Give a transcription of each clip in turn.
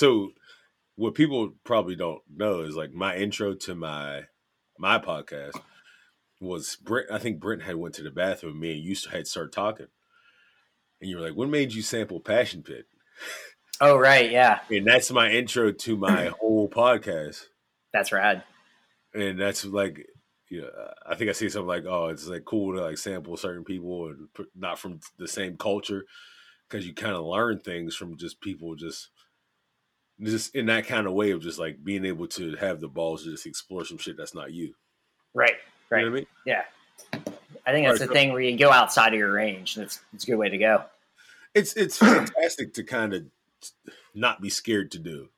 so what people probably don't know is like my intro to my my podcast was Brent. I think Brent had went to the bathroom. Me and you had started talking, and you were like, "What made you sample Passion Pit?" Oh right, yeah. And that's my intro to my whole podcast. That's rad. And that's like, yeah, I think I see something like, "Oh, it's like cool to like sample certain people and not from the same culture." Because you kind of learn things from just people just just in that kind of way of just like being able to have the balls to just explore some shit that's not you. Right. Right. You know I mean? Yeah. I think that's right, the so, thing where you go outside of your range. That's it's a good way to go. It's it's fantastic to kind of not be scared to do.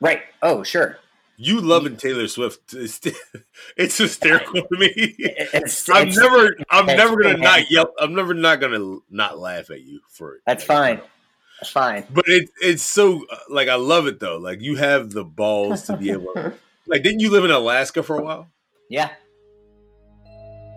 Right. Oh, sure. You loving Taylor Swift, it's, it's hysterical to me. It's, I'm it's, never, I'm never gonna not yell. I'm never not gonna not laugh at you for it. That's fine. That's fine. But it, it's so uh, like I love it though. Like you have the balls to be able. like, didn't you live in Alaska for a while? Yeah.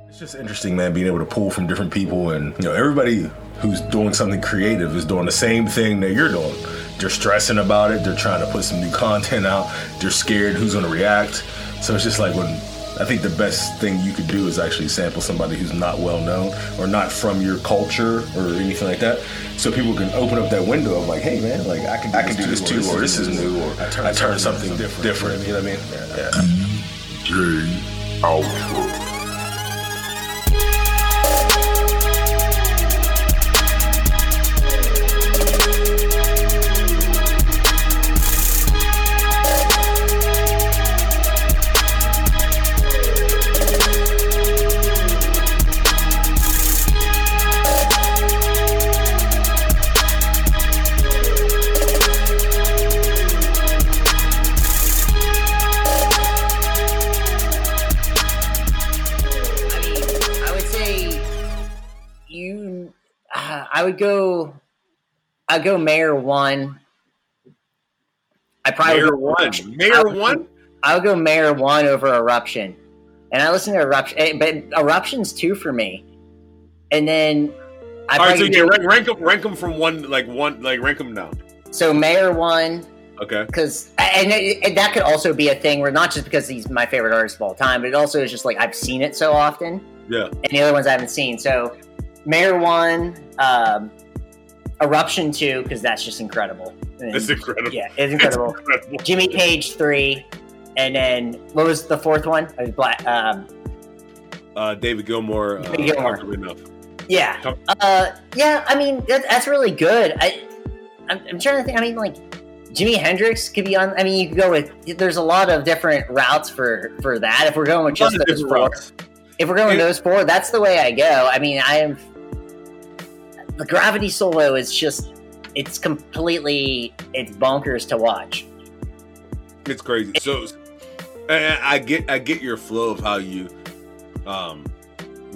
It's just interesting, man, being able to pull from different people, and you know, everybody who's doing something creative is doing the same thing that you're doing. They're stressing about it. They're trying to put some new content out. They're scared who's going to react. So it's just like when I think the best thing you could do is actually sample somebody who's not well known or not from your culture or anything like that, so people can open up that window of like, hey man, like I can do I can this, do this too, or, this is new, or I turn, I turn something, something different, different. You know what I mean? Yeah. yeah. DJ Outro. I would go. I'd go Mayor one. I probably Mayor one. Mayor I one. I would go Mayor one over Eruption, and I listen to Eruption, eh, but Eruption's two for me. And then I all right, so yeah, rank, rank them, rank them from one, like one, like rank them down. So Mayor one. Okay. Because and, and, that could also be a thing where not just because he's my favorite artist of all time, but it also is just like I've seen it so often. Yeah. And the other ones I haven't seen. So Mayor one, um, Eruption two, because that's just incredible. it's incredible. Yeah, it's incredible. It's incredible. Jimmy Page three, and then what was the fourth one? Black. Um, uh, David Gilmour. Uh, David Gilmour. Yeah. Uh, yeah. I mean, that, that's really good. I, I'm, I'm trying to think. I mean, like Jimi Hendrix could be on. I mean, you could go with. There's a lot of different routes for for that. If we're going with just those four, routes. if we're going with those four, that's the way I go. I mean, I am the gravity solo is just it's completely it's bonkers to watch. It's crazy. So I get I get your flow of how you um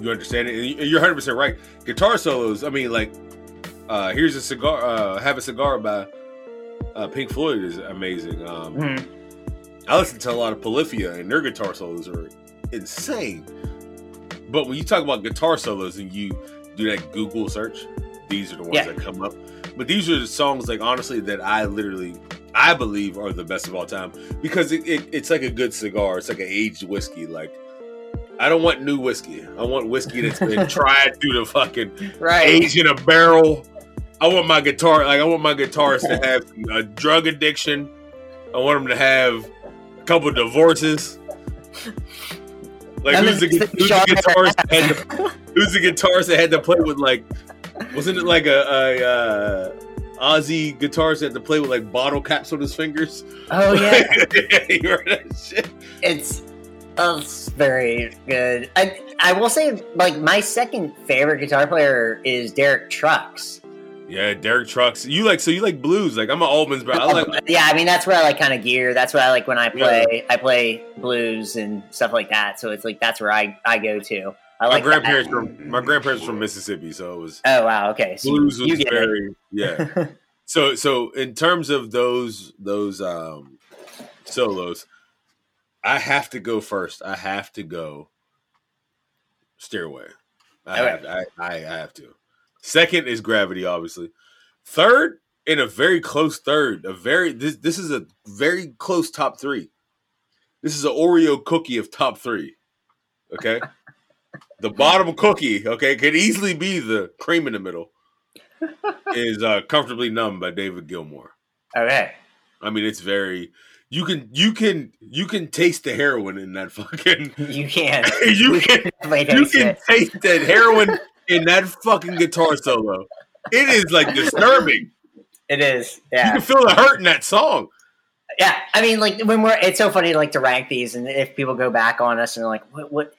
you understand it. And you're 100 percent right. Guitar solos. I mean, like uh here's a cigar. Uh, Have a cigar by uh, Pink Floyd is amazing. Um, mm-hmm. I listen to a lot of Polyphia, and their guitar solos are insane. But when you talk about guitar solos and you do that Google search, these are the ones yeah. that come up. But these are the songs, like honestly, that I literally, I believe are the best of all time because it, it, it's like a good cigar. It's like an aged whiskey. Like I don't want new whiskey. I want whiskey that's been tried through the fucking right. aged in a barrel. I want my guitar, like I want my guitars to have a drug addiction. I want them to have a couple divorces. Like who's the, who's the guitarist that had to, who's the guitarist that had to play with like wasn't it like a, a uh, Ozzy guitarist that had to play with like bottle caps on his fingers? Oh yeah, you heard that shit? It's oh, very good. I I will say like my second favorite guitar player is Derek Trucks. Yeah, Derek Trucks. You like so you like blues? Like I'm an Allman's, bro. I like. yeah, I mean that's where I like kind of gear. That's what I like when I play. Yeah. I play blues and stuff like that. So it's like that's where I I go to. I like my grandparents that. from my grandparents from Mississippi, so it was. Oh wow! Okay, so blues was very it. yeah. so so in terms of those those um solos, I have to go first. I have to go Stairway. I, have, I, I, I have to. Second is Gravity, obviously. Third, in a very close third. A very this this is a very close top three. This is an Oreo cookie of top three. Okay, the bottom cookie. Okay, could easily be the cream in the middle. is uh, comfortably numb by David Gilmour. Okay. I mean, it's very. You can you can you can taste the heroin in that fucking. You can. you can you can taste that heroin in that fucking guitar solo. It is like disturbing. It is. Yeah. You can feel the hurt in that song. Yeah, I mean, like when we're, it's so funny like to rank these, and if people go back on us and they're like, what, what,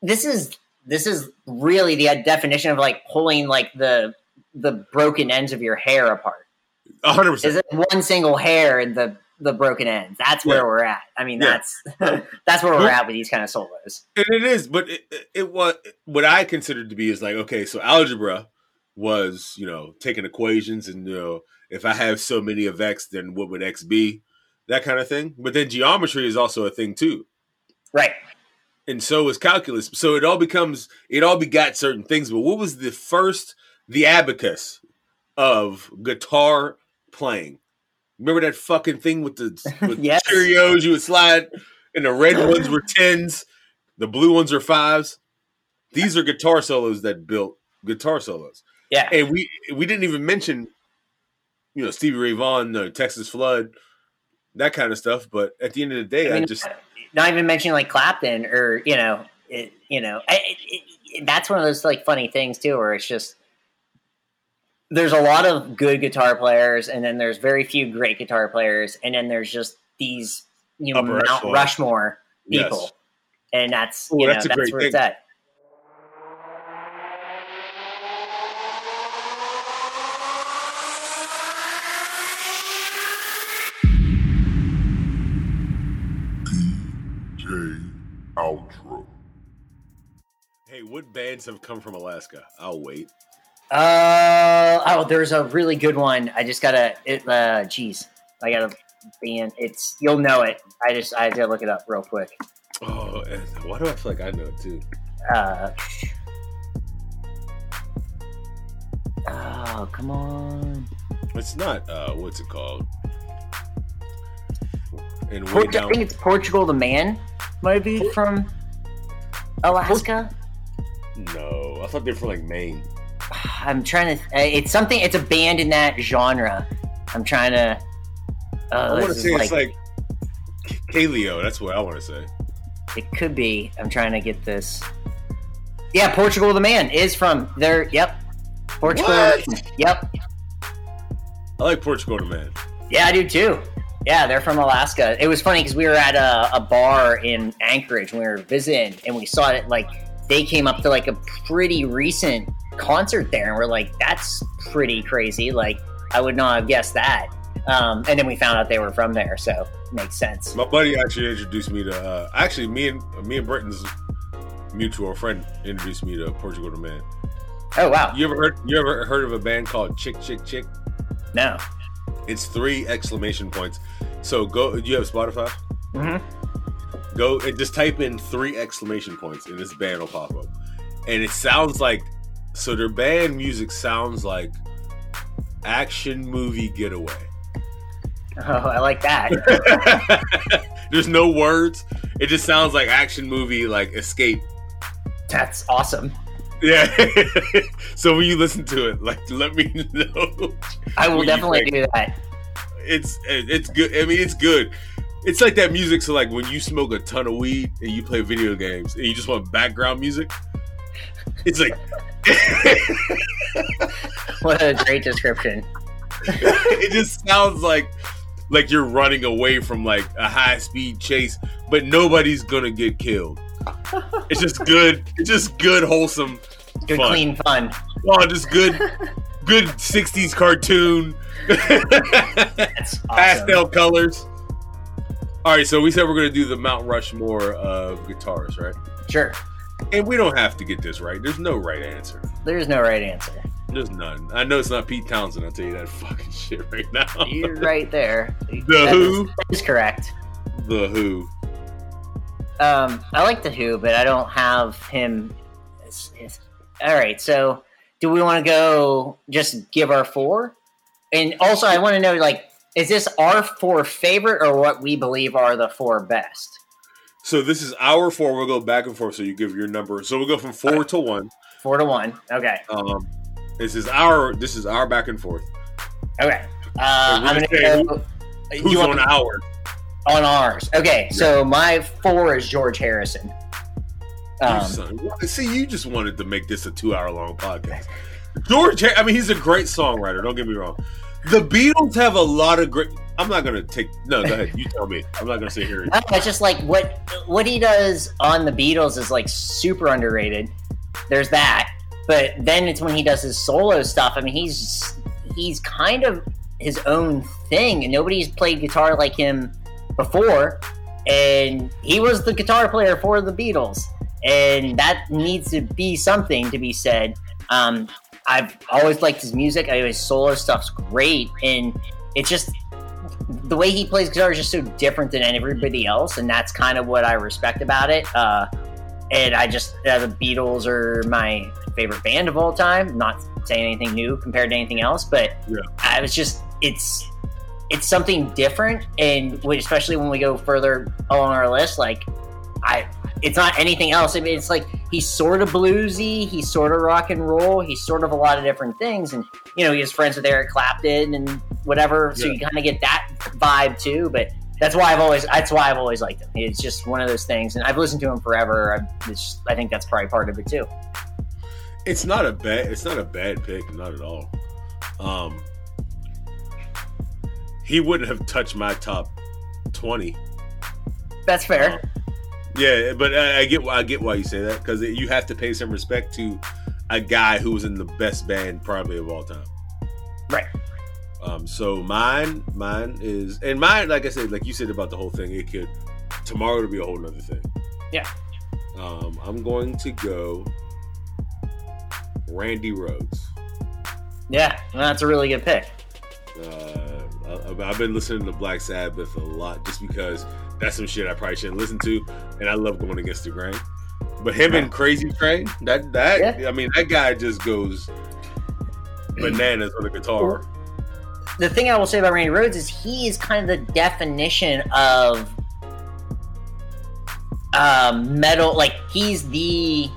this is, this is really the definition of like pulling like the the broken ends of your hair apart. hundred percent. Is it one single hair in the the broken ends? That's where yeah. we're at. I mean, yeah. that's that's where we're at with these kind of solos. And it is, but it, it was what I considered to be is like okay, so algebra was you know taking equations and you know if I have so many of X, then what would X be? That kind of thing. But then geometry is also a thing too. Right. And so is calculus. So it all becomes, it all begot certain things. But what was the first, the abacus of guitar playing? Remember that fucking thing with the with yes. Cheerios you would slide, and the red ones were tens, the blue ones are fives. These are guitar solos that built guitar solos. Yeah, and we we didn't even mention you know Stevie Ray Vaughan, the Texas Flood, that kind of stuff. But at the end of the day, I, mean, I just not even mentioning like Clapton or you know, it, you know, it, it, that's one of those like funny things too, where it's just there's a lot of good guitar players, and then there's very few great guitar players, and then there's just these you know Upper Mount Rushmore, Rushmore people, yes. and that's you Ooh, know that's, that's where thing. it's at. Hey, what bands have come from Alaska? I'll wait. Uh oh, there's a really good one. I just gotta it. Uh, jeez, I gotta band. It's you'll know it. I just I gotta look it up real quick. Oh, why do I feel like I know it too? Uh. Oh, come on. It's not. uh What's it called? And Port- I think it's Portugal the Man. Might be from Alaska. No, I thought they were from like Maine. I'm trying to. Uh, it's something. It's a band in that genre. I'm trying to. Uh, I want to say like, it's like Kaleo. That's what I want to say. It could be. I'm trying to get this. Yeah, Portugal the Man is from there. Yep, Portugal. What? Yep. I like Portugal the Man. Yeah, I do too. Yeah, they're from Alaska. It was funny because we were at a, a, bar in Anchorage when we were visiting, and we saw it like they came up to like a pretty recent concert there, and we're like, that's pretty crazy. Like, I would not have guessed that. Um, and then we found out they were from there, so makes sense. My buddy actually introduced me to. Uh, actually, me and me and Britton's mutual friend introduced me to Portugal the Man. Oh wow! You ever heard? You ever heard of a band called Chick Chick Chick? No. It's three exclamation points. So go. Do you have Spotify? Mm-hmm. Go and just type in three exclamation points, and this band will pop up. And it sounds like so their band music sounds like action movie getaway. Oh, I like that. There's no words. It just sounds like action movie, like escape. That's awesome. Yeah. so when you listen to it, like, let me know. I will definitely do that. It's it's good. I mean, it's good it's like that music. So like when you smoke a ton of weed and you play video games and you just want background music, it's like. what a great description. it just sounds like like you're running away from like a high speed chase, but nobody's gonna get killed. It's just good. It's just good, wholesome, good, fun. clean fun. Oh, just good, good '60s cartoon. Awesome. Pastel colors. All right, so we said we're going to do the Mount Rushmore of guitars, right? Sure. And we don't have to get this right. There's no right answer. There's no right answer. There's none. I know it's not Pete Townshend. I'll tell you that fucking shit right now. You're right there. the that Who is, is correct. The Who. Um, I like the Who, but I don't have him. It's, it's... All right, so do we want to go? Just give our four. And also, I want to know, like, is this our four favorite or what we believe are the four best? So this is our four. We'll go back and forth. So you give your number. So we'll go from four to one. Four to one. Okay. Um, this is our this is our back and forth. Okay. Uh, I'm gonna go. Who, who's on ours? On ours. Okay. Yeah. So my four is George Harrison. Um, see, you just wanted to make this a two-hour long podcast. George, I mean, he's a great songwriter. Don't get me wrong. The Beatles have a lot of great. I'm not gonna take. No, go ahead. You tell me. I'm not gonna sit here. It's just like what what he does on the Beatles is like super underrated. There's that, but then it's when he does his solo stuff. I mean, he's he's kind of his own thing, and nobody's played guitar like him before. And he was the guitar player for the Beatles, and that needs to be something to be said. Um, I've always liked his music. I his solo stuff's great, and it's just the way he plays guitar is just so different than everybody else, and that's kind of what I respect about it. Uh, and I just uh, the Beatles are my favorite band of all time. Not saying anything new compared to anything else, but yeah. I was just it's it's something different, and especially when we go further along our list, like I it's not anything else. I mean, it's like he's sort of bluesy, he's sort of rock and roll, he's sort of a lot of different things, and you know, he's friends with Eric Clapton and whatever, so yeah. you kind of get that vibe too. But that's why I've always that's why I've always liked him. It's just one of those things, and I've listened to him forever. I, I think that's probably part of it too. It's not a bad it's not a bad pick, not at all. Um, he wouldn't have touched my top twenty. That's fair. Um, yeah, but I, I get I get why you say that because you have to pay some respect to a guy who was in the best band probably of all time. Right. Um, so mine, mine is, and mine, like I said, like you said about the whole thing, it could tomorrow to be a whole nother thing. Yeah. Um, I'm going to go Randy Rhoads. Yeah, that's a really good pick. Uh, I've been listening to Black Sabbath a lot just because that's some shit I probably shouldn't listen to, and I love going against the grain. But him and Crazy Train, that that yeah. I mean, that guy just goes bananas on the guitar. The thing I will say about Randy Rhoads is he is kind of the definition of um, metal. Like he's the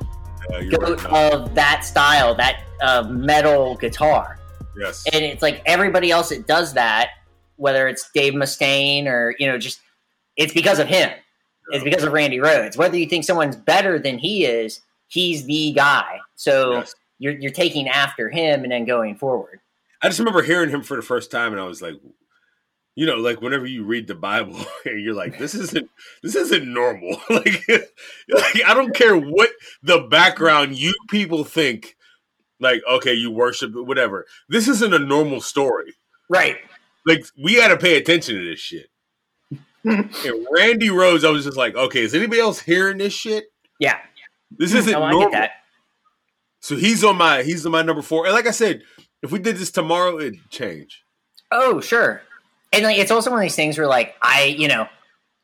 goat right, of that style, that uh, metal guitar. Yes, and it's like everybody else that does that, whether it's Dave Mustaine or you know just it's because of him. It's because of Randy Rhoads. Whether you think someone's better than he is, he's the guy. So yes. you're you're taking after him and then going forward. I just remember hearing him for the first time, and I was like, you know, like whenever you read the Bible, you're like, this isn't this isn't normal. like, like, I don't care what the background you people think. Like, okay, you worship whatever. This isn't a normal story, right? Like, we got to pay attention to this shit and Randy Rhoads, I was just like, okay, is anybody else hearing this shit? Yeah. This isn't no, normal. So he's on my he's on my number four. And like I said, if we did this tomorrow, it'd change. Oh, sure. And like it's also one of these things where like I, you know,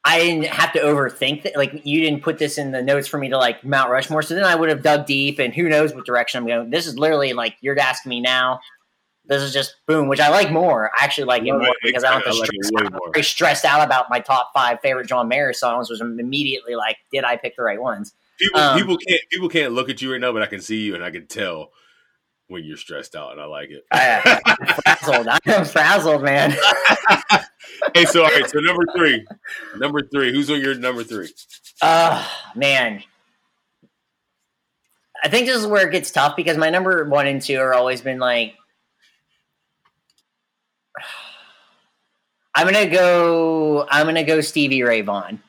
I didn't have to overthink that. Like you didn't put this in the notes for me to like Mount Rushmore. So then I would have dug deep, and who knows what direction I'm going. This is literally like you're asking me now. This is just boom, which I like more. I actually like it more because I don't have to stress like out, very stressed out about my top five favorite John Mayer songs. Was immediately like, did I pick the right ones? People, um, people can't people can't look at you right now, but I can see you and I can tell when you're stressed out, and I like it. I, am frazzled. I'm frazzled, man. hey, so all right, so number three, number three. Who's on your number three? Uh man. I think this is where it gets tough because my number one and two are always been like I'm gonna go. I'm gonna go Stevie Ray Vaughan,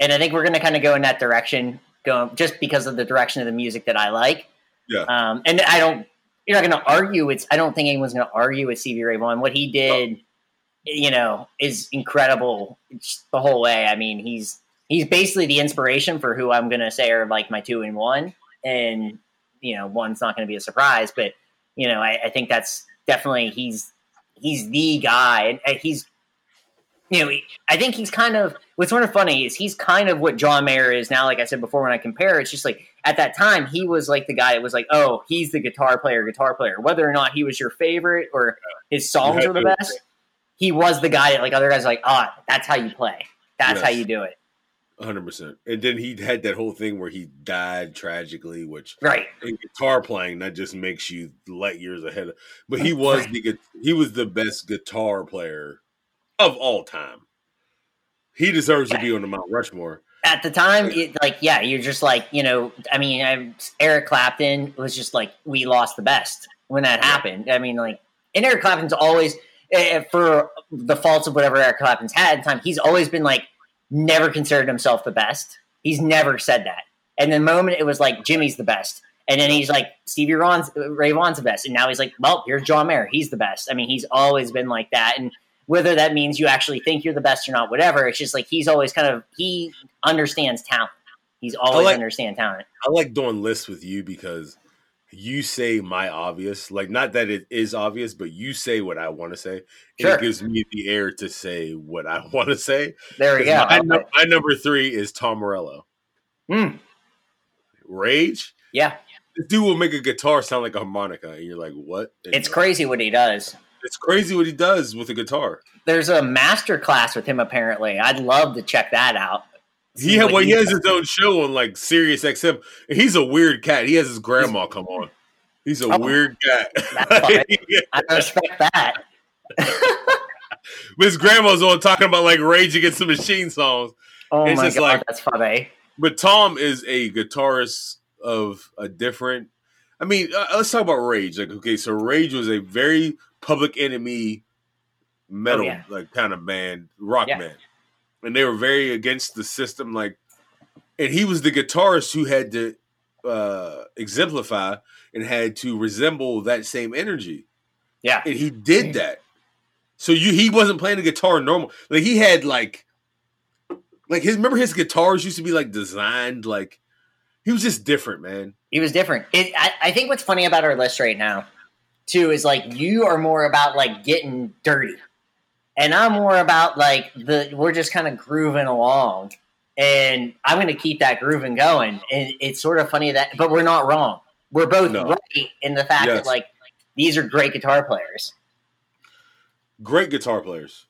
and I think we're gonna kind of go in that direction, go just because of the direction of the music that I like. Yeah. Um, and I don't. You're not gonna argue. It's. I don't think anyone's gonna argue with Stevie Ray Vaughan. What he did, oh. you know, is incredible the whole way. I mean, he's he's basically the inspiration for who I'm gonna say are like my two and one, and you know, one's not gonna be a surprise, but you know, I, I think that's definitely he's he's the guy, and he's you know, I think he's kind of what's sort of funny is he's kind of what John Mayer is now. Like I said before, when I compare, it's just like at that time he was like the guy that was like, oh, he's the guitar player, guitar player. Whether or not he was your favorite or his songs were the best, he was the guy that like other guys like, ah, oh, that's how you play. That's yes. how you do it. Hundred percent. And then he had that whole thing where he died tragically, which right in guitar playing that just makes you light years ahead. Of, but he was the he was the best guitar player of all time. He deserves to be on the Mount Rushmore. At the time, it, like yeah, you're just like you know. I mean, I, Eric Clapton was just like we lost the best when that happened. I mean, like, and Eric Clapton's always uh, for the faults of whatever Eric Clapton's had at the time. He's always been like never considered himself the best. He's never said that. And the moment it was like Jimmy's the best, and then he's like Stevie Ron's, Ray Vaughan's the best, and now he's like, well, here's John Mayer, he's the best. I mean, he's always been like that, and whether that means you actually think you're the best or not, whatever, it's just like he's always kind of he understands talent. He's always like, understand talent. I like doing lists with you because you say my obvious, like not that it is obvious, but you say what I want to say. And sure. it gives me the air to say what I want to say. There we go. My, my, number three is Tom Morello. Mm. Rage? Yeah. This dude will make a guitar sound like a harmonica, and you're like, what? it's crazy what he does. It's crazy what he does with a guitar. There's a master class with him apparently. I'd love to check that out. He had, well, he has his own show on like Sirius XM. He's a weird cat. He has his grandma come on. He's a oh, weird cat. I respect that. his grandma's on talking about like Rage Against the Machine songs. Oh it's my god, like, that's funny. But Tom is a guitarist of a different. I mean, uh, let's talk about Rage. Like, okay, so Rage was a very Public Enemy metal oh, yeah. like kind of band, rock yeah. band and they were very against the system. Like, and he was the guitarist who had to uh, exemplify and had to resemble that same energy. Yeah, and he did that. So you, he wasn't playing the guitar normal. Like he had like, like his remember his guitars used to be like designed like he was just different, man. He was different. It, I, I think what's funny about our list right now, too, is like you are more about like getting dirty and I'm more about like the we're just kind of grooving along, and I'm going to keep that grooving going. And it's sort of funny that, but we're not wrong. We're both no. right in the fact yes. that like these are great guitar players. Great guitar players.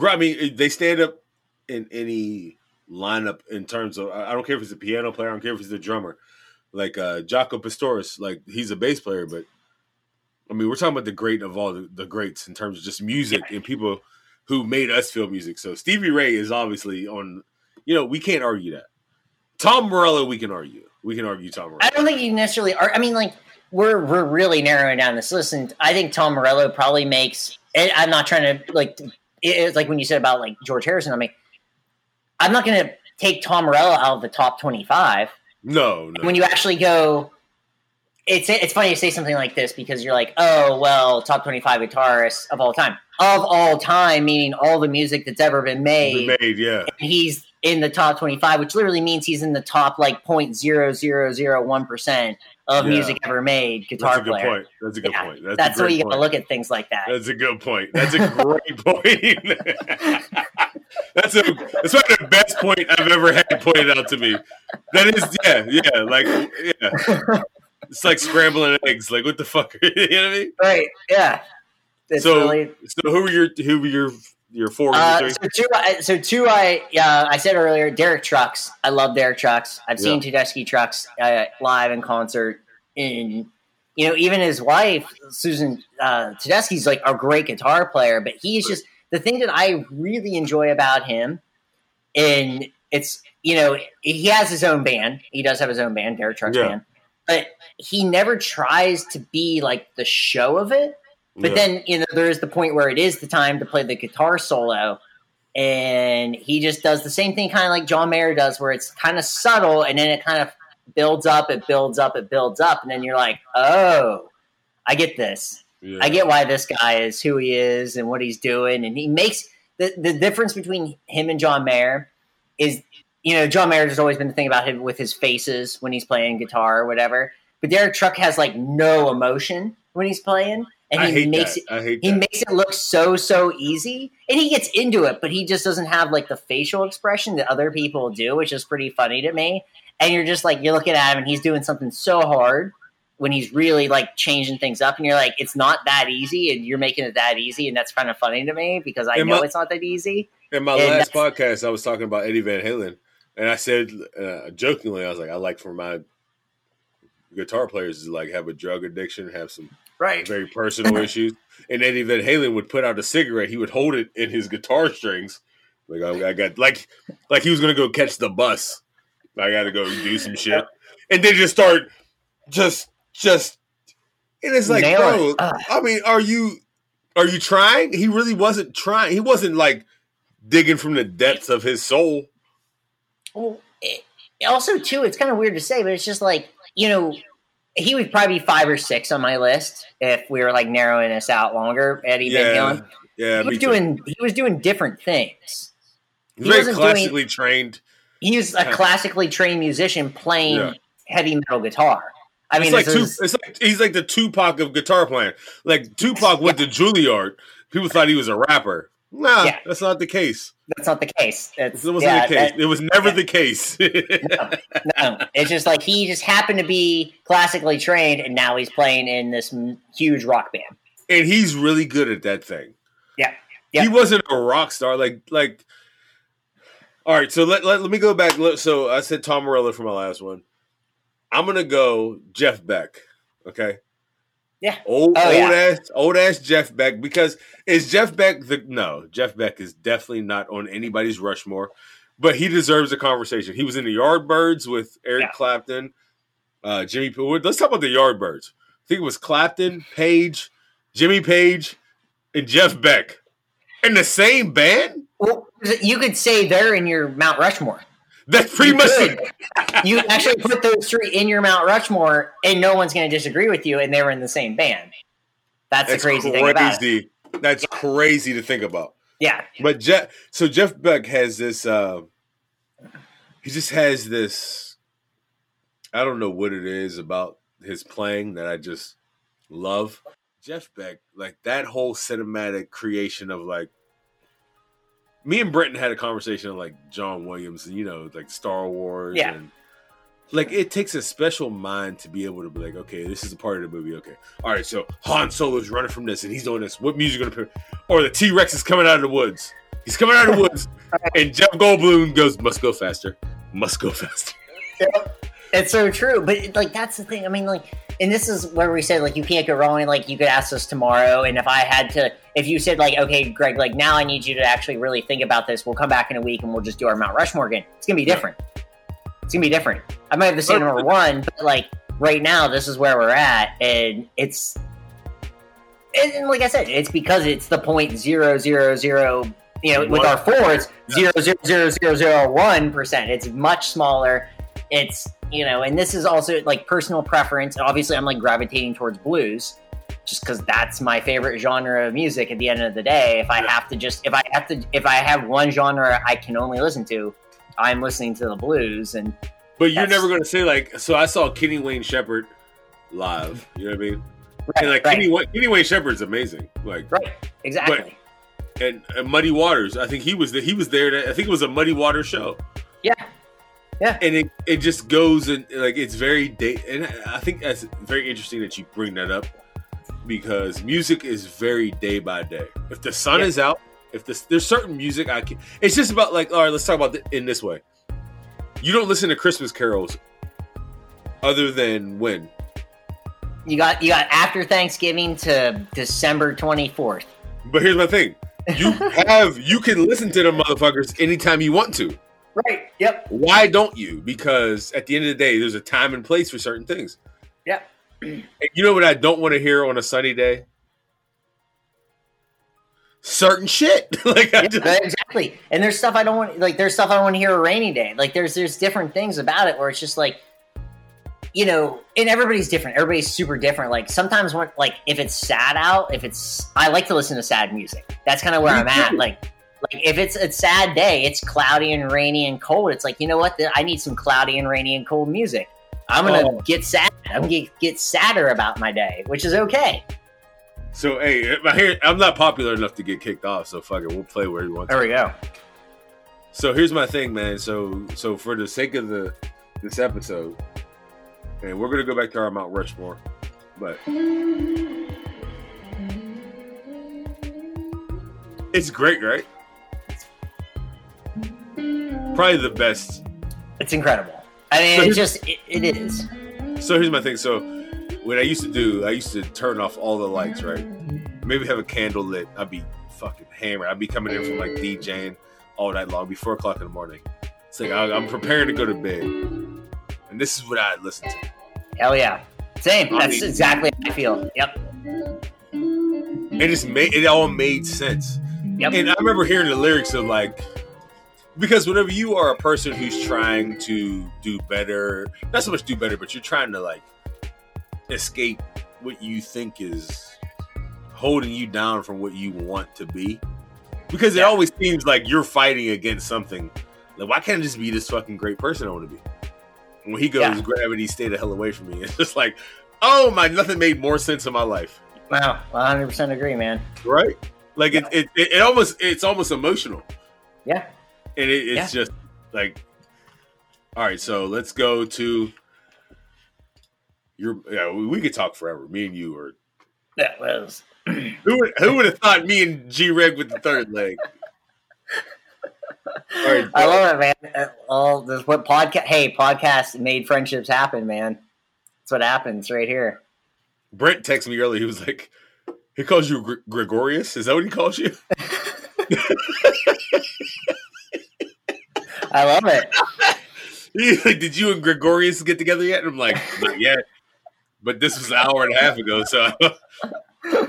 I mean, they stand up in any lineup in terms of I don't care if it's a piano player, I don't care if it's a drummer. Like uh Jaco Pastorius, like he's a bass player, but I mean, we're talking about the great of all the, the greats in terms of just music and people who made us feel music. So Stevie Ray is obviously on. You know, we can't argue that. Tom Morello, we can argue. We can argue Tom Morello. I don't think you necessarily are. I mean, like we're we're really narrowing down this list, and I think Tom Morello probably makes. I'm not trying to like. It's like when you said about like George Harrison. I mean, I'm not going to take Tom Morello out of the top 25. No, no. When you actually go, it's it's funny to say something like this because you're like, oh well, top 25 guitarists of all time of all time, meaning all the music that's ever been made. Been made, yeah. he's in the top 25, which literally means he's in the top like 0.0001% of yeah. music ever made guitar that's a player. Good point. That's a good yeah. point. That's, that's you got to look at things like that. That's a good point. That's a great point. that's a that's probably the best point I've ever had pointed out to me. That is, yeah, yeah, like, yeah. It's like scrambling eggs. Like, what the fuck? you know what I mean? Right. Yeah. It's so, really, so who were your who were your your four? Uh, so two, so two. I uh, I said earlier, Derek Trucks. I love Derek Trucks. I've seen yeah. Tedeschi Trucks uh, live in concert. In you know, even his wife Susan uh, Tedeschi's like a great guitar player, but he's just the thing that I really enjoy about him. And it's you know he has his own band. He does have his own band, Derek Trucks yeah. band, but he never tries to be like the show of it but yeah. then, you know, there is the point where it is the time to play the guitar solo. And he just does the same thing, kind of like John Mayer does, where it's kind of subtle and then it kind of builds up, it builds up, it builds up. And then you're like, oh, I get this. Yeah. I get why this guy is who he is and what he's doing. And he makes the, the difference between him and John Mayer is, you know, John Mayer has always been the thing about him with his faces when he's playing guitar or whatever. But Derek Truck has like no emotion when he's playing and he makes that. it he that. makes it look so so easy and he gets into it but he just doesn't have like the facial expression that other people do which is pretty funny to me and you're just like you're looking at him and he's doing something so hard when he's really like changing things up and you're like it's not that easy and you're making it that easy and that's kind of funny to me because i And know my- it's not that easy In my And last podcast, I was talking about Eddie Van Halen, and I said uh, jokingly, I was like, I like for my guitar players to like have a drug addiction, have some right very personal issues. And Eddie Van Halen would put out a cigarette. He would hold it in his guitar strings. Like I, I got like like he was gonna go catch the bus. I got to go do some shit, and then just start just just. And it's like, Nail bro. it. I mean, are you are you trying? He really wasn't trying. He wasn't like digging from the depths of his soul. Well, it, also too, it's kind of weird to say, but it's just like you know, he would probably be five or six on my list if we were like narrowing this out longer. Eddie Van Yeah, Halen. yeah. He was too. doing he was doing different things. He very wasn't doing- classically trained. He was a classically trained musician playing Yeah. heavy metal guitar. I mean, it's like two, is- it's like he's like the Tupac of guitar playing. Like Tupac went to Juilliard. People thought he was a rapper. Nah, Yeah. that's not the case. that's not the case. It's, It wasn't yeah, the case. that- it was never yeah. the case. no, it's just like he just happened to be classically trained, and now he's playing in this huge rock band. and he's really good at that thing. Yeah. Yeah. He wasn't a rock star. Like like. All right, so let, let, let me go back. So I said Tom Morello for my last one. I'm gonna go Jeff Beck. Okay. Yeah. Old Oh, old yeah. ass old ass Jeff Beck because is Jeff Beck the no Jeff Beck is definitely not on anybody's Rushmore, but he deserves a conversation. He was in the Yardbirds with Eric Yeah. Clapton, uh, Jimmy. Let's talk about the Yardbirds. I think it was Clapton, Page, Jimmy Page, and Jeff Beck in the same band. Well, you could say they're in your Mount Rushmore. That's pretty much could. You actually put those three in your Mount Rushmore, and no one's going to disagree with you, and they were in the same band. That's, That's the crazy thing about it. crazy. That's crazy to think about. Yeah, But Jeff, so Jeff Beck has this. Uh, he just has this. I don't know what it is about his playing that I just love. Jeff Beck, like that whole cinematic creation of like. Me and Brenton had a conversation like John Williams and you know like Star Wars Yeah. and like it takes a special mind to be able to be like okay this is a part of the movie okay all right so Han Solo's running from this and he's doing this what music gonna play or the T Rex is coming out of the woods. He's coming out of the woods, and Jeff Goldblum goes, "Must go faster, must go faster." It's so true. But like that's the thing. I mean, like, and this is where we said like you can't go wrong. And like you could ask us tomorrow, and if I had to, if you said like, okay, Greg, like now I need you to actually really think about this. We'll come back in a week and we'll just do our Mount Rushmore again. It's gonna be different. It's gonna be different. I might have the same number one, but like right now, this is where we're at, and it's. And and like I said, it's because it's the point zero zero zero. You know, with our four, it's zero zero zero zero zero one percent. It's much smaller. It's you know, and this is also like personal preference. Obviously, I'm like gravitating towards blues, just because that's my favorite genre of music. At the end of the day, if I have to just if I have to if I have one genre I can only listen to, I'm listening to the blues. And But you're never going to say like, "So I saw Kenny Wayne Shepherd live." You know what I mean? right, And like right, Kenny, Kenny Wayne Shepherd's amazing. Like, right, exactly. and, and Muddy Waters, I think he was the, he was there. To, I think it was a Muddy Waters show. Yeah. Yeah. And it, it just goes and like it's very day. And I think that's very interesting that you bring that up because music is very day by day. If the sun Yeah. is out, if this there's certain music I can. It's just about like all right. Let's talk about it in this way. You don't listen to Christmas carols other than when You got you got after Thanksgiving to December 24th. But here's my thing. You have you can listen to them motherfuckers anytime you want to. Right. Yep. Why don't you? Because at the end of the day, there's a time and place for certain things. Yep. And you know what I don't want to hear on a sunny day? Certain shit. like Yeah, just, exactly. And there's stuff I don't want. Like there's stuff I don't want to hear a rainy day. Like there's there's different things about it where it's just like, you know, and everybody's different. Everybody's super different. Like sometimes when like if it's sad out, if it's I like to listen to sad music. That's kind of where I'm at. Like like if it's a sad day, it's cloudy and rainy and cold. It's like you know what? I need some cloudy and rainy and cold music. I'm gonna Oh. get sad. I'm gonna get, get sadder about my day, which is okay. So hey, I'm not popular enough to get kicked off. So fuck it, we'll play where you want. There we go. So here's my thing, man. So so for the sake of the this episode, and we're gonna go back to our Mount Rushmore, but it's great, right? Probably the best. It's incredible. I mean, so it's just it, it is. So here's my thing. So what I used to do, I used to turn off all the lights, right? Maybe have a candle lit. I'd be fucking hammered. I'd be coming in from like DJing all night long, be four o'clock in the morning. It's like I, am preparing to go to bed, and this is what I listen to. Hell yeah, same. I That's mean, exactly how I feel. Yep. It just made it all made sense. Yep. And I remember hearing the lyrics of like because whenever you are a person who's trying to do better, not so much do better, but you're trying to like escape what you think is holding you down from what you want to be. Because it always seems like you're fighting against something. Like, why can't I just be this fucking great person I want to be? when he goes, yeah. gravity, stay the hell away from me. It's just like, oh my, nothing made more sense in my life. Wow, 100 percent agree, man. Right? Like yeah. it, it, it, almost, it's almost emotional. Yeah. And it, it's yeah. just like, all right, so let's go to your. Yeah, we, we could talk forever. Me and you are. That was. who would who would have thought me and G Reg with the third leg? Right, I love it, man. Uh, all this what podcast? Hey, podcast made friendships happen, man. That's what happens right here. Brent texted me earlier. He was like, "He calls you Gr- Gregorius. Is that what he calls you?" I love it. Like, "Did you and Gregorius get together yet?" And I'm like, "Not yet." But this was an hour and a half ago, so. oh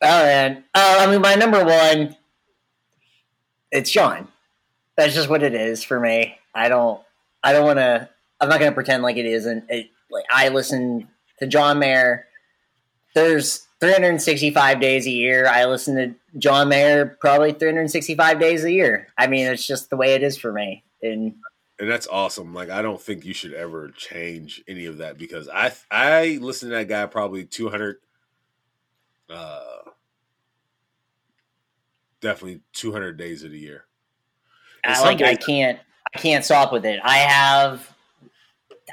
man, uh, I mean, my number one, it's Sean that's just what it is for me. I don't I don't want to. I'm not going to pretend like it isn't. It, like I listen to John Mayer. There's 365 days a year. I listen to John Mayer probably 365 days a year. I mean, it's just the way it is for me. And and that's awesome. Like I don't think you should ever change any of that because I I listen to that guy probably 200 uh definitely 200 days of the year. I, like I can't I can't stop with it. I have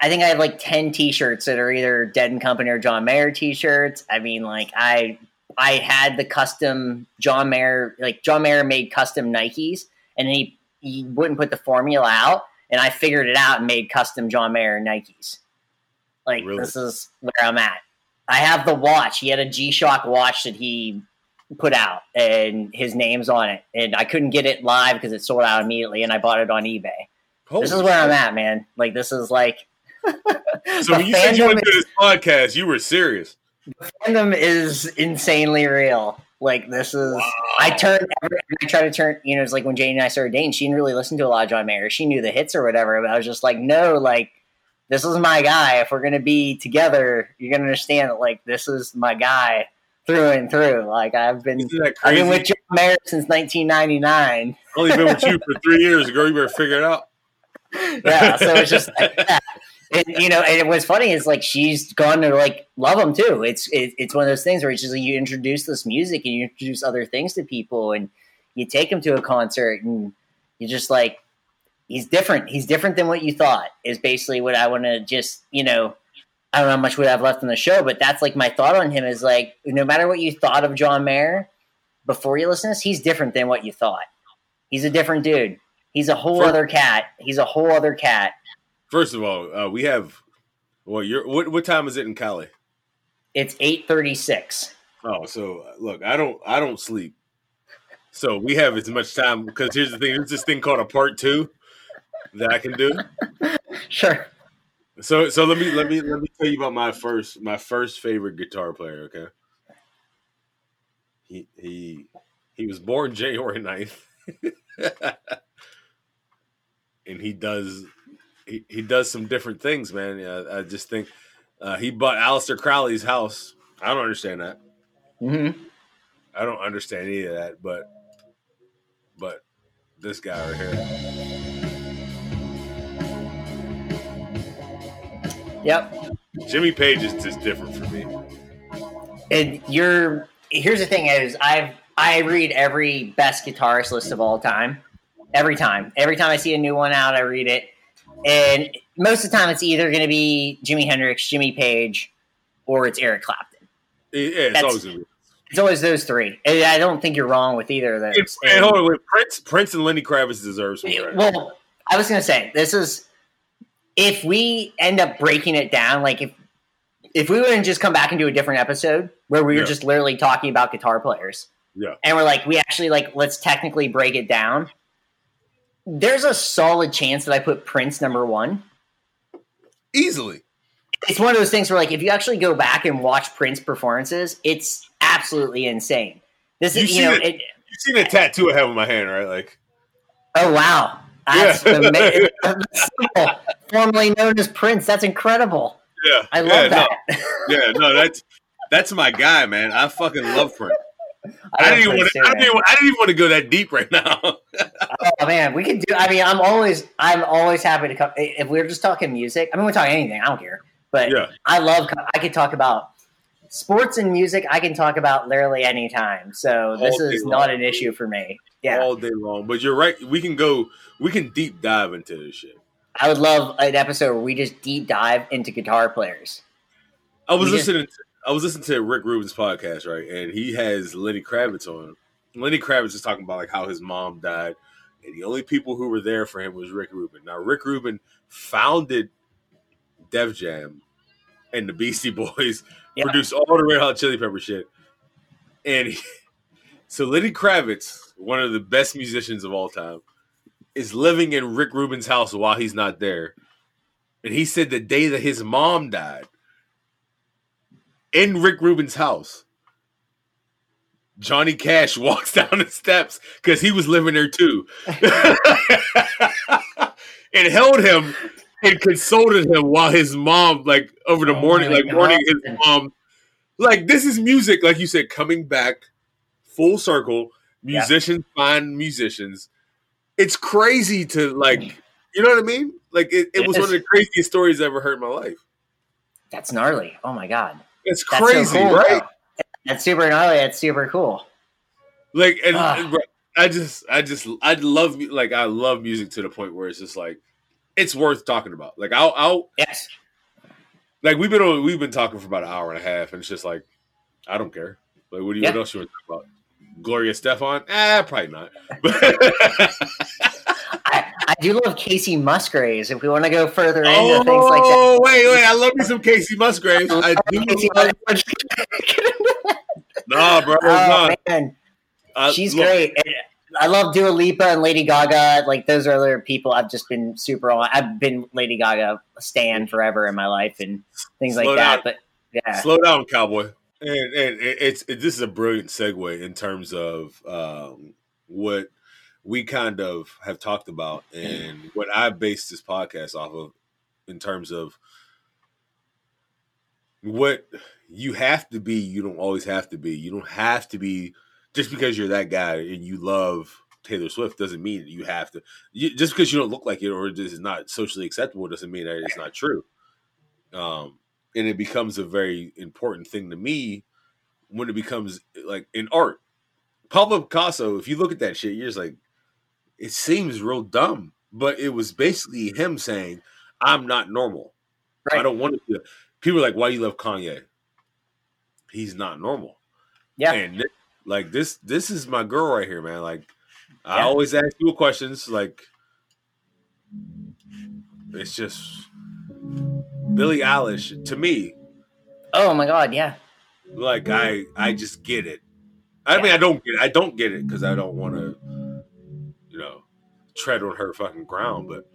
I think I have like 10 t-shirts that are either Dead and Company or John Mayer t-shirts. I mean like I I had the custom John Mayer like John Mayer made custom Nikes and he he wouldn't put the formula out and I figured it out and made custom John Mayer Nikes. Like really? this is where I'm at. I have the watch. He had a G-Shock watch that he put out and his name's on it. And I couldn't get it live because it sold out immediately and I bought it on eBay. Holy this is where shit. I'm at, man. Like this is like So when you said you went to this podcast, you were serious. The fandom is insanely real. Like this is wow. I turned I try to turn you know, it's like when Jane and I started dating, she didn't really listen to a lot of John Mayer. She knew the hits or whatever, but I was just like, no, like this is my guy. If we're gonna be together, you're gonna understand that like this is my guy through and through. Like I've been, I've been with John Mayer since 1999. Only been with you for three years, girl. You better figure it out. yeah, so it's just like that. And, you know, and what's funny is like she's gone to like love him too. It's it, it's one of those things where it's just like you introduce this music and you introduce other things to people, and you take them to a concert, and you're just like he's different. He's different than what you thought. Is basically what I want to just you know I don't know how much we have left in the show, but that's like my thought on him is like no matter what you thought of John Mayer before you listen to this, he's different than what you thought. He's a different dude. He's a whole first, other cat. He's a whole other cat. First of all, uh, we have well, you're what, what time is it in Cali? It's eight thirty six. Oh, so look, I don't I don't sleep, so we have as much time because here's the thing: there's this thing called a part two that I can do. sure. So so let me let me let me tell you about my first my first favorite guitar player, okay? He he he was born January 9th. and he does he, he does some different things, man. I, I just think uh, he bought Aleister Crowley's house. I don't understand that. Mm-hmm. I don't understand any of that, but but this guy right here. Yep. Jimmy Page is just different for me. And you're here's the thing: is I've I read every best guitarist list of all time. Every time, every time I see a new one out, I read it, and most of the time, it's either going to be Jimi Hendrix, Jimmy Page, or it's Eric Clapton. Yeah, it's That's- always be. It's always those three. And I don't think you're wrong with either of those. It's, and hold on, wait, Prince, Prince, and Lenny Kravitz deserves some credit. Well, I was going to say this is if we end up breaking it down, like if if we wouldn't just come back and do a different episode where we were Yeah. just literally talking about guitar players, Yeah. and we're like, we actually like let's technically break it down. There's a solid chance that I put Prince number one. Easily. It's one of those things where, like, if you actually go back and watch Prince performances, it's absolutely insane. This You is, you know, it- it, You've seen the tattoo I have on my hand, right? Like, oh wow, that's Yeah. ama- that's cool. formerly known as Prince. That's incredible. yeah, I love yeah, that. No, yeah, no, that's that's my guy, man. I fucking love Prince. I, love didn't even want to. I didn't, I didn't even want to go that deep right now. Oh man, we can do. I mean, I'm always, I'm always happy to come. If we're just talking music, I mean, we're talking anything. I don't care. But yeah, I love. I could talk about sports and music. I can talk about literally any time. So this All is not long. an issue for me. Yeah, all day long. But you're right. We can go. We can deep dive into this shit. I would love an episode where we just deep dive into guitar players. I was We just- listening. To, I was listening to Rick Rubin's podcast, right, and he has Lenny Kravitz on. Lenny Kravitz is talking about like how his mom died, and the only people who were there for him was Rick Rubin. Now, Rick Rubin founded Def Jam and the Beastie Boys, Yeah. produced all the Red Hot Chili Pepper shit, and he- so Lenny Kravitz, one of the best musicians of all time, is living in Rick Rubin's house while he's not there. And he said the day that his mom died, in Rick Rubin's house, Johnny Cash walks down the steps because he was living there too, and held him and consoled him while his mom, like over the Oh morning, like morning, his mom, like this is music, like you said, coming back full circle. Yeah. Musicians find musicians. It's crazy to like, you know what I mean? Like it, it It was one of the craziest stories I ever heard in my life. That's gnarly. Oh my god, It's crazy, so cool. right? though. That's super gnarly. That's super cool. Like, and, and, I just, I just, I love, like, I love music to the point where it's just like, it's worth talking about. Like, I'll, I'll, Yes. like, we've been, on, we've been talking for about an hour and a half, and it's just like, I don't care. Like, what do you, Yeah. what else you want to talk about? Gloria Estefan? Ah, probably not. I, do love Kacey Musgraves. If we want to go further into oh, things like that. Oh, wait, wait, I love me some Kacey Musgraves. I do. Kacey love- nah, bro, oh nah. man, I- she's look, great. And I love Dua Lipa and Lady Gaga. Like those are other people I've just been super on. I've been Lady Gaga stan forever in my life and things like Slow that. down. But yeah, Slow down, cowboy. And, and it- it's it, this is a brilliant segue in terms of um, what we kind of have talked about and what I based this podcast off of in terms of what you have to be. You don't always have to be. You don't have to be just because you're that guy and you love Taylor Swift doesn't mean you have to. You, just because you don't look like it or this is not socially acceptable doesn't mean that it's not true. Um, and it becomes a very important thing to me when it becomes like in art. Pablo Picasso, if you look at that shit, you're just like, it seems real dumb, but it was basically him saying, "I'm not normal. I don't want to." People are like, "Why you love Kanye?" He's not normal. yeah, And thi- like this, this is my girl right here, man. Like, I always ask you questions. Like, it's just Billie Eilish to me. Oh my god, yeah. Like, I, I just get it. I mean, I don't get it. I don't get it because I don't want to, tread on her fucking ground. But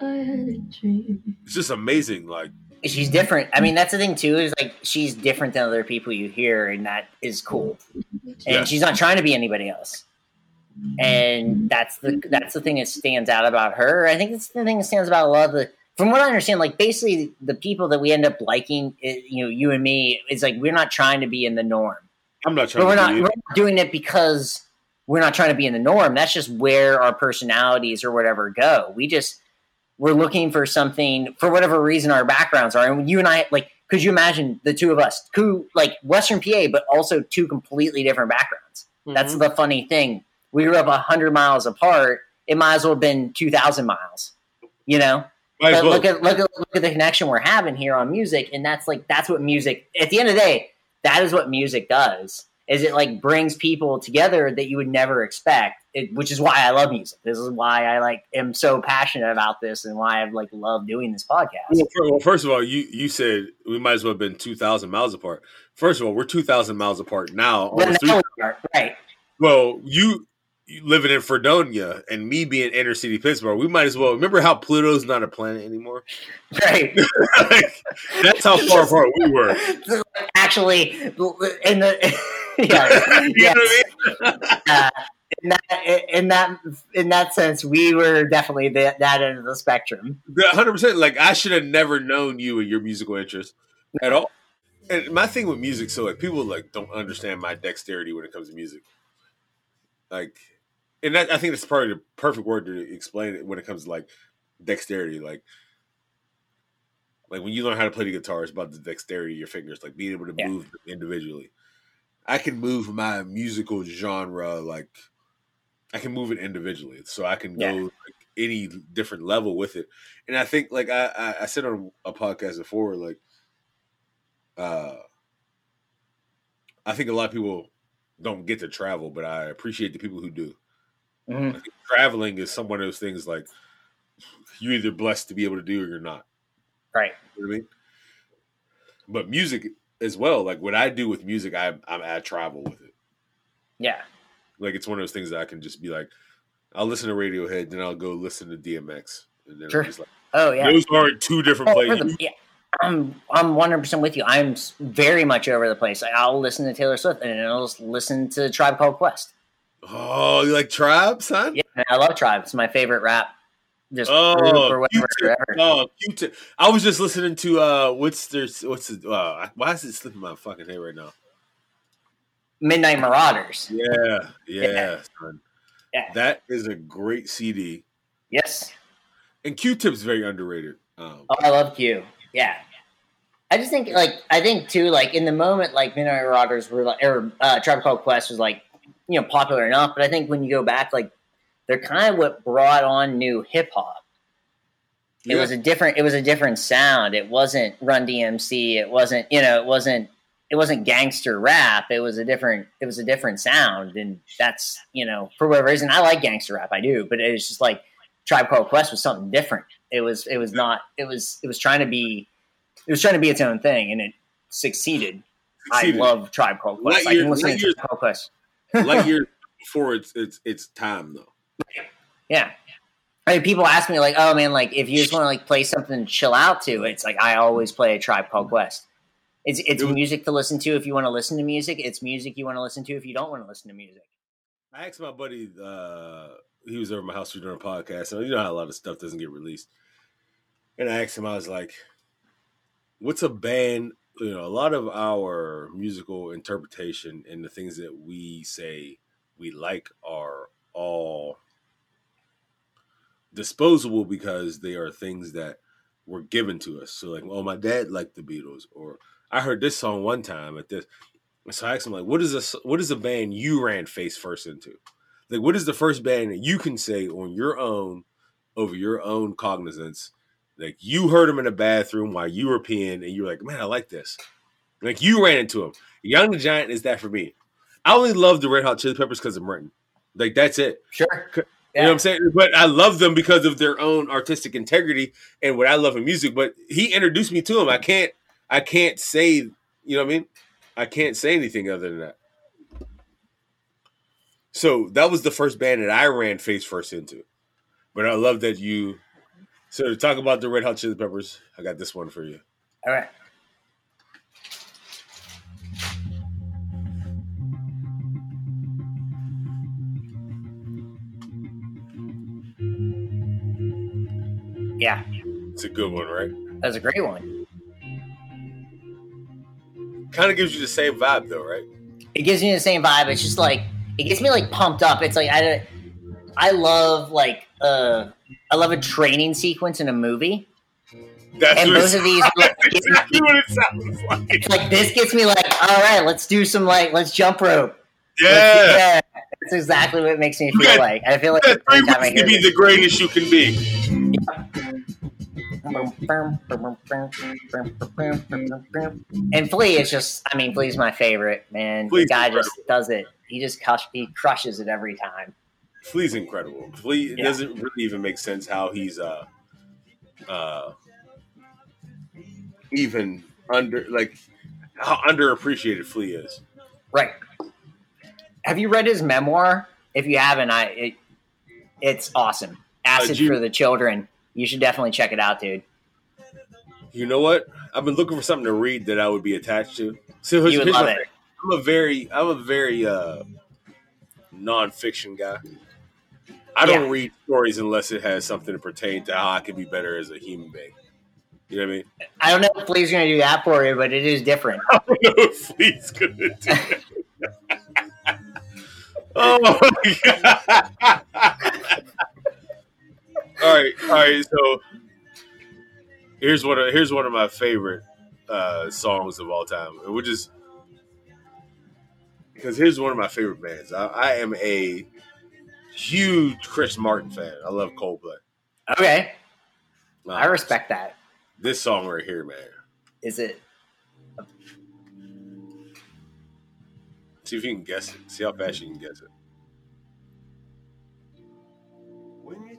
it's just amazing. Like, She's different. I mean, that's the thing too. Is like she's different than other people you hear, and that is cool. And Yeah. she's not trying to be anybody else. And that's the that's the thing that stands out about her. I think that's the thing that stands about a lot of the. From what I understand, like basically the people that we end up liking, eh, you know, you and me, is like we're not trying to be in the norm. I'm not trying But we're to not, be we're not doing it because we're not trying to be in the norm. That's just where our personalities or whatever go. We just we're looking for something for whatever reason our backgrounds are. And you and I like could you imagine the two of us, who like Western PA, but also two completely different backgrounds? Mm-hmm. That's the funny thing. We grew up a hundred miles apart. It might as well have been two thousand miles. You know. Might but well. look at look at look at the connection we're having here on music, and that's like that's what music. At the end of the day, that is what music does is it like brings people together that you would never expect it, which is why i love music this is why i like am so passionate about this and why i've like loved doing this podcast well, first of all you you said we might as well have been 2000 miles apart first of all we're 2000 miles apart now, well, now right well you living in Fredonia and me being inner city Pittsburgh, we might as well remember how Pluto's not a planet anymore. Right. like, that's how far apart we were. Actually, in the yeah, you yeah. uh, in that in that in that sense, we were definitely the, that end of the spectrum. Hundred percent. Like I should have never known you and your musical interests at all. And my thing with music, so like people like don't understand my dexterity when it comes to music. Like and that, I think that's probably the perfect word to explain it when it comes to like dexterity. Like, like when you learn how to play the guitar, it's about the dexterity of your fingers, like being able to yeah. move individually. I can move my musical genre like I can move it individually, so I can yeah. go like, any different level with it. And I think, like I, I, I said on a podcast before, like, uh, I think a lot of people don't get to travel, but I appreciate the people who do. Mm-hmm. traveling is some one of those things like you're either blessed to be able to do or you're not. Right. You know I mean? But music as well, like what I do with music, I I'm at travel with it. Yeah. Like it's one of those things that I can just be like, I'll listen to Radiohead, then I'll go listen to DMX, and then sure. like, oh yeah, those aren't two different oh, places. yeah. I'm I'm 100 percent with you. I'm very much over the place. I'll listen to Taylor Swift and I'll listen to Tribe Called Quest. Oh, you like Tribe, son? Yeah, I love Tribe. It's my favorite rap. Just oh, whatever. Oh, Q-tip. I was just listening to uh, what's their what's the uh, why is it slipping my fucking head right now? Midnight Marauders. Yeah, yeah, yeah. Yeah. That is a great CD. Yes. And Q-Tip's very underrated. Um, oh, I love Q. Yeah. I just think like I think too like in the moment like Midnight Marauders were like or uh, Tribe Called Quest was like you know popular enough. But I think when you go back, like they're kind of what brought on new hip hop. It yeah. was a different. It was a different sound. It wasn't Run DMC. It wasn't you know. It wasn't. It wasn't gangster rap. It was a different. It was a different sound, and that's you know for whatever reason I like gangster rap. I do, but it was just like Tribe Called Quest was something different. It was. It was not. It was. It was trying to be. It was trying to be its own thing, and it succeeded. succeeded. I love Tribe Called Quest. Light I can listen to Tribe Called Quest light years before it's it's it's time though. Yeah. I mean, people ask me like, "Oh man, like if you just want to like play something to chill out to," it's like I always play a Tribe Called Quest. It's it's it was, music to listen to if you want to listen to music. It's music you want to listen to if you don't want to listen to music. I asked my buddy, uh, he was over my house doing a podcast, and you know how a lot of stuff doesn't get released. And I asked him, I was like, "What's a band you know a lot of our musical interpretation and the things that we say we like are all disposable because they are things that were given to us. So like, oh, my dad liked the Beatles, or I heard this song one time at this. So I asked him like, what is a what is a band you ran face first into? Like, what is the first band that you can say on your own, over your own cognizance, like you heard him in the bathroom while you were peeing, and you were like, "Man, I like this." Like you ran into him. Young the Giant is that for me. I only love the Red Hot Chili Peppers because of Merton. Like that's it. Sure. You know what I'm saying? But I love them because of their own artistic integrity and what I love in music. But he introduced me to him. I can't. I can't say. You know what I mean? I can't say anything other than that. So that was the first band that I ran face first into. But I love that you so to talk about the Red Hot Chili Peppers, I got this one for you. All right. Yeah. It's a good one, right? That's a great one. Kind of gives you the same vibe, though, right? It gives me the same vibe. It's just like it gets me like pumped up. It's like I, I love like uh I love a training sequence in a movie That's and both of these, like, exactly what it sounds like. like this gets me like, all right, let's do some like, let's jump rope. Yeah. Yeah. That's exactly what it makes me You feel got- like. I feel like every time I hear be this, the greatest you can be. And Flea is just, I mean, Flea's my favorite, man. Flea's the guy incredible. just does it. He just crush, he crushes it every time. Flea's incredible. Flea it Yeah. doesn't really even make sense how he's uh uh even under like how underappreciated Flea is. Right. Have you read his memoir? If you haven't, I it, it's awesome. Acid G- for the Children. You should definitely check it out, dude. You know what? I've been looking for something to read that I would be attached to. So here's, You would love my it. I'm a very I'm a very uh nonfiction guy. I don't read stories unless it has something to pertain to how I can be better as a human being. You know what I mean? I don't know if Flea's going to do that for you, but it is different. I don't know if Flea's gonna do it. oh my god! all right, all right. So here's one of here's one of my favorite uh, songs of all time, and we're just because here's one of my favorite bands. I, I am a huge Chris Martin fan. I love Coldplay. Okay. Uh, I respect that. this song right here, man. Is it? See if you can guess it. See how fast you can guess it.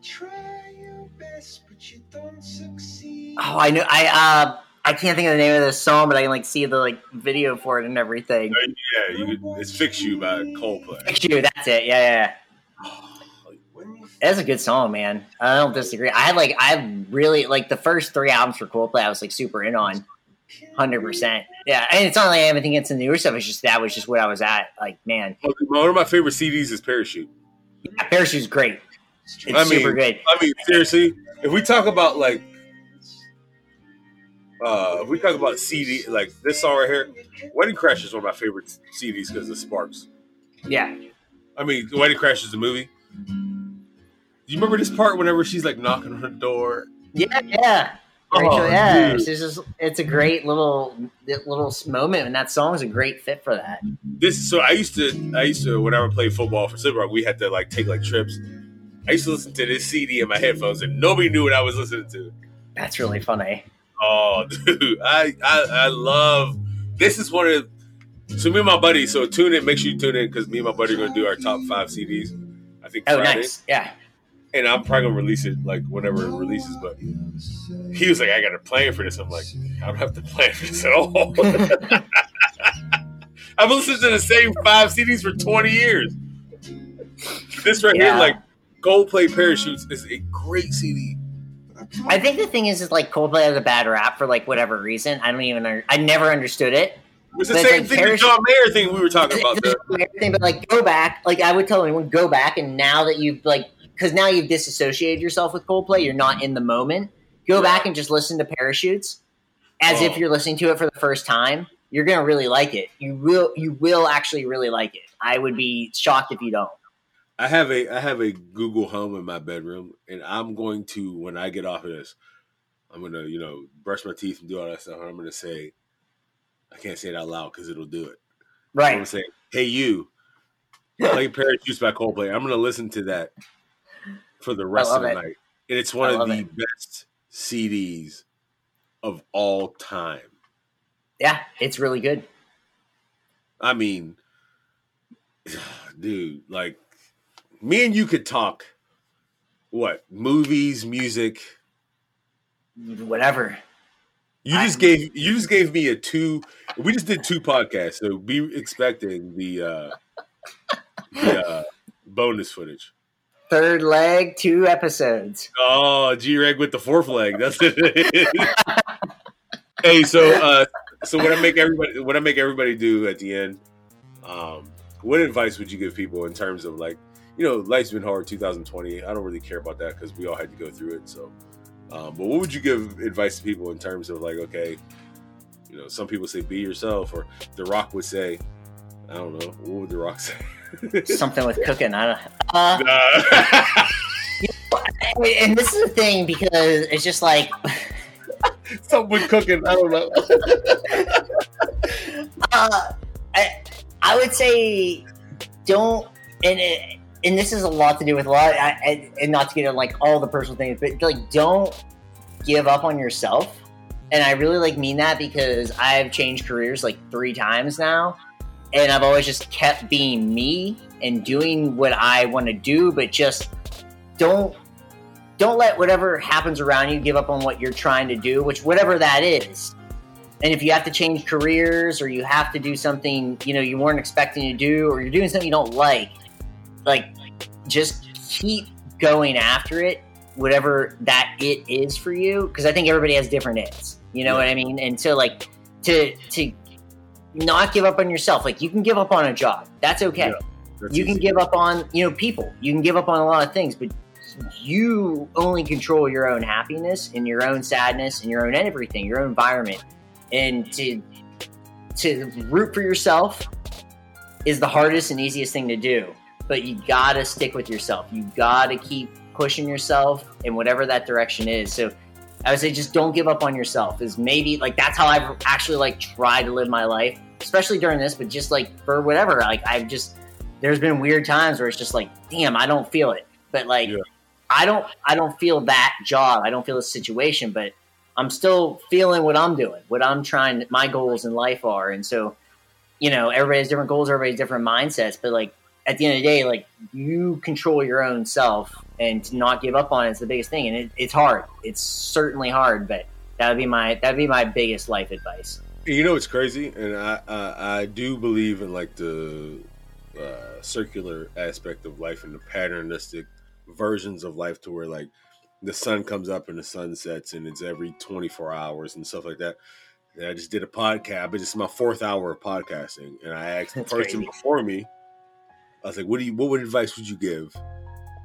Try your best, but you don't succeed. Oh, I know. I uh, I can't think of the name of this song, but I can like see the like video for it and everything. Yeah, you could, it's "Fix You" by Coldplay. Fix you. That's it. Yeah, yeah. yeah. That's a good song, man. I don't disagree. I had like I really like the first three albums for Coldplay. I was like super in on, hundred percent. Yeah, and it's not like I have anything against the newer stuff. It's just that was just what I was at. Like, man, One of my favorite CDs is "Parachute." yeah, Parachute's great. It's I mean- good. I mean, seriously, if we talk about like, uh, if we talk about CD, like this song right here, "Wedding Crash" is one of my favorite CDs because of Sparks. Yeah, I mean, "Wedding Crash" is the movie. Do you remember this part whenever she's like knocking on her door? yeah, yeah. Oh, yeah, dude. it's just it's a great little little moment, and that song is a great fit for that. This so I used to I used to whenever I played football for Slip Rock, we had to like take like trips. I used to listen to this CD in my headphones, and nobody knew what I was listening to. That's really funny. Oh, dude, I I, I love. This is one of. So me and my buddy. So tune in. Make sure you tune in because me and my buddy are going to do our top five CDs. I think Oh, Friday, nice. Yeah, and I'm probably gonna release it like whenever it releases. But he was like, "I got a plan for this." I'm like, "I don't have to plan for this at all." I've listened to the same five CDs for 20 years. This right Yeah. here, like Coldplay Parachutes, is a great CD. I think the thing is, is like Coldplay has a bad rap for like whatever reason. I don't even. Under, I never understood it. It's the But, same like, thing the John Mayer thing we were talking about. Everything, but like go back. Like I would tell anyone, go back, and now that you've like, because now you've disassociated yourself with Coldplay, you're not in the moment. Go back and just listen to Parachutes, as Oh. if you're listening to it for the first time. You're gonna really like it. You will. You will actually really like it. I would be shocked if you don't. I have a I have a Google Home in my bedroom, and I'm going to when I get off of this, I'm gonna you know brush my teeth and do all that stuff. And I'm gonna say, I can't say it out loud because it'll do it. Right. I'm gonna say, "Hey you, play Parachutes by Coldplay." I'm gonna listen to that for the rest of the it. night, and it's one I of the it. best CDs of all time. Yeah, it's really good. I mean, dude, like me and you could talk. What movies, music? Whatever. You just gave you just gave me a two. We just did two podcasts, so be expecting the uh, the uh, bonus footage. Third leg, two episodes. Oh, G Reg with the fourth leg. That's it. hey, so uh, so what I make everybody what I make everybody do at the end. Um, what advice would you give people in terms of like you know life's been hard 2020 i don't really care about that because we all had to go through it so um, but what would you give advice to people in terms of like okay you know some people say be yourself or the rock would say i don't know what would the rock say Something with cooking. I don't. Uh, Uh, and this is the thing because it's just like Something with cooking. I don't know. uh, I, I would say don't and it, and this is a lot to do with a lot I, and not to get into like all the personal things but like don't give up on yourself. And i really like mean that because i've changed careers like three times now. And i've always just kept being me and doing what i want to do but just don't don't let whatever happens around you give up on what you're trying to do which whatever that is. And if you have to change careers or you have to do something you know you weren't expecting to do or you're doing something you don't like like just keep going after it whatever that it is for you because i think everybody has different its you know yeah. what i mean and so like to to not give up on yourself like you can give up on a job that's okay yeah, that's you easy. can give up on you know people you can give up on a lot of things but you only control your own happiness and your own sadness and your own everything your own environment and to to root for yourself is the hardest and easiest thing to do but you gotta stick with yourself you gotta keep pushing yourself in whatever that direction is so i would say just don't give up on yourself is maybe like that's how i've actually like tried to live my life especially during this but just like for whatever like i've just there's been weird times where it's just like damn i don't feel it but like yeah. i don't i don't feel that job i don't feel the situation but I'm still feeling what I'm doing, what I'm trying, my goals in life are. And so, you know, everybody has different goals, everybody's different mindsets, but like at the end of the day, like you control your own self and to not give up on it is the biggest thing. And it, it's hard. It's certainly hard, but that would be my, that'd be my biggest life advice. You know, it's crazy. And I, uh, I do believe in like the uh, circular aspect of life and the patternistic versions of life to where like, the sun comes up and the sun sets and it's every 24 hours and stuff like that. And I just did a podcast, but it's my fourth hour of podcasting. And I asked the person before me, I was like, what do you what would advice would you give?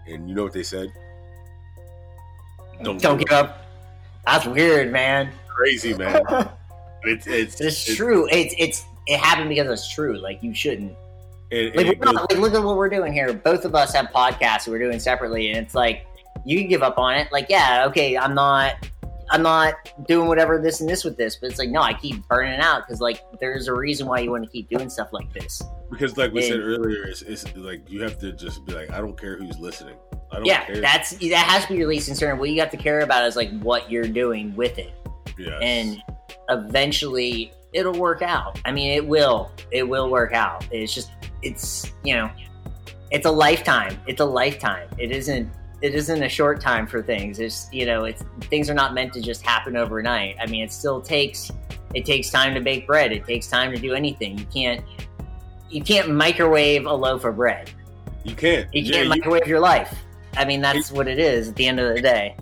And you know what they said? Don't, Don't give up. up. That's weird, man. Crazy, man. it's, it's, it's it's true. It's it's it happened because it's true. Like you shouldn't. And, like, not, like, look at what we're doing here. Both of us have podcasts we're doing separately, and it's like you can give up on it. Like, yeah, okay, I'm not I'm not doing whatever this and this with this, but it's like no, I keep burning out because like there's a reason why you want to keep doing stuff like this. Because like we and, said earlier, it's, it's, like you have to just be like, I don't care who's listening. I don't yeah, care. that's that has to be your least concern. What you have to care about is like what you're doing with it. Yeah. And eventually it'll work out. I mean, it will. It will work out. It's just it's you know, it's a lifetime. It's a lifetime. It isn't it isn't a short time for things. It's you know, it's things are not meant to just happen overnight. I mean, it still takes it takes time to bake bread. It takes time to do anything. You can't you can't microwave a loaf of bread. You can't. You can't yeah, microwave you, your life. I mean, that's what it is at the end of the day.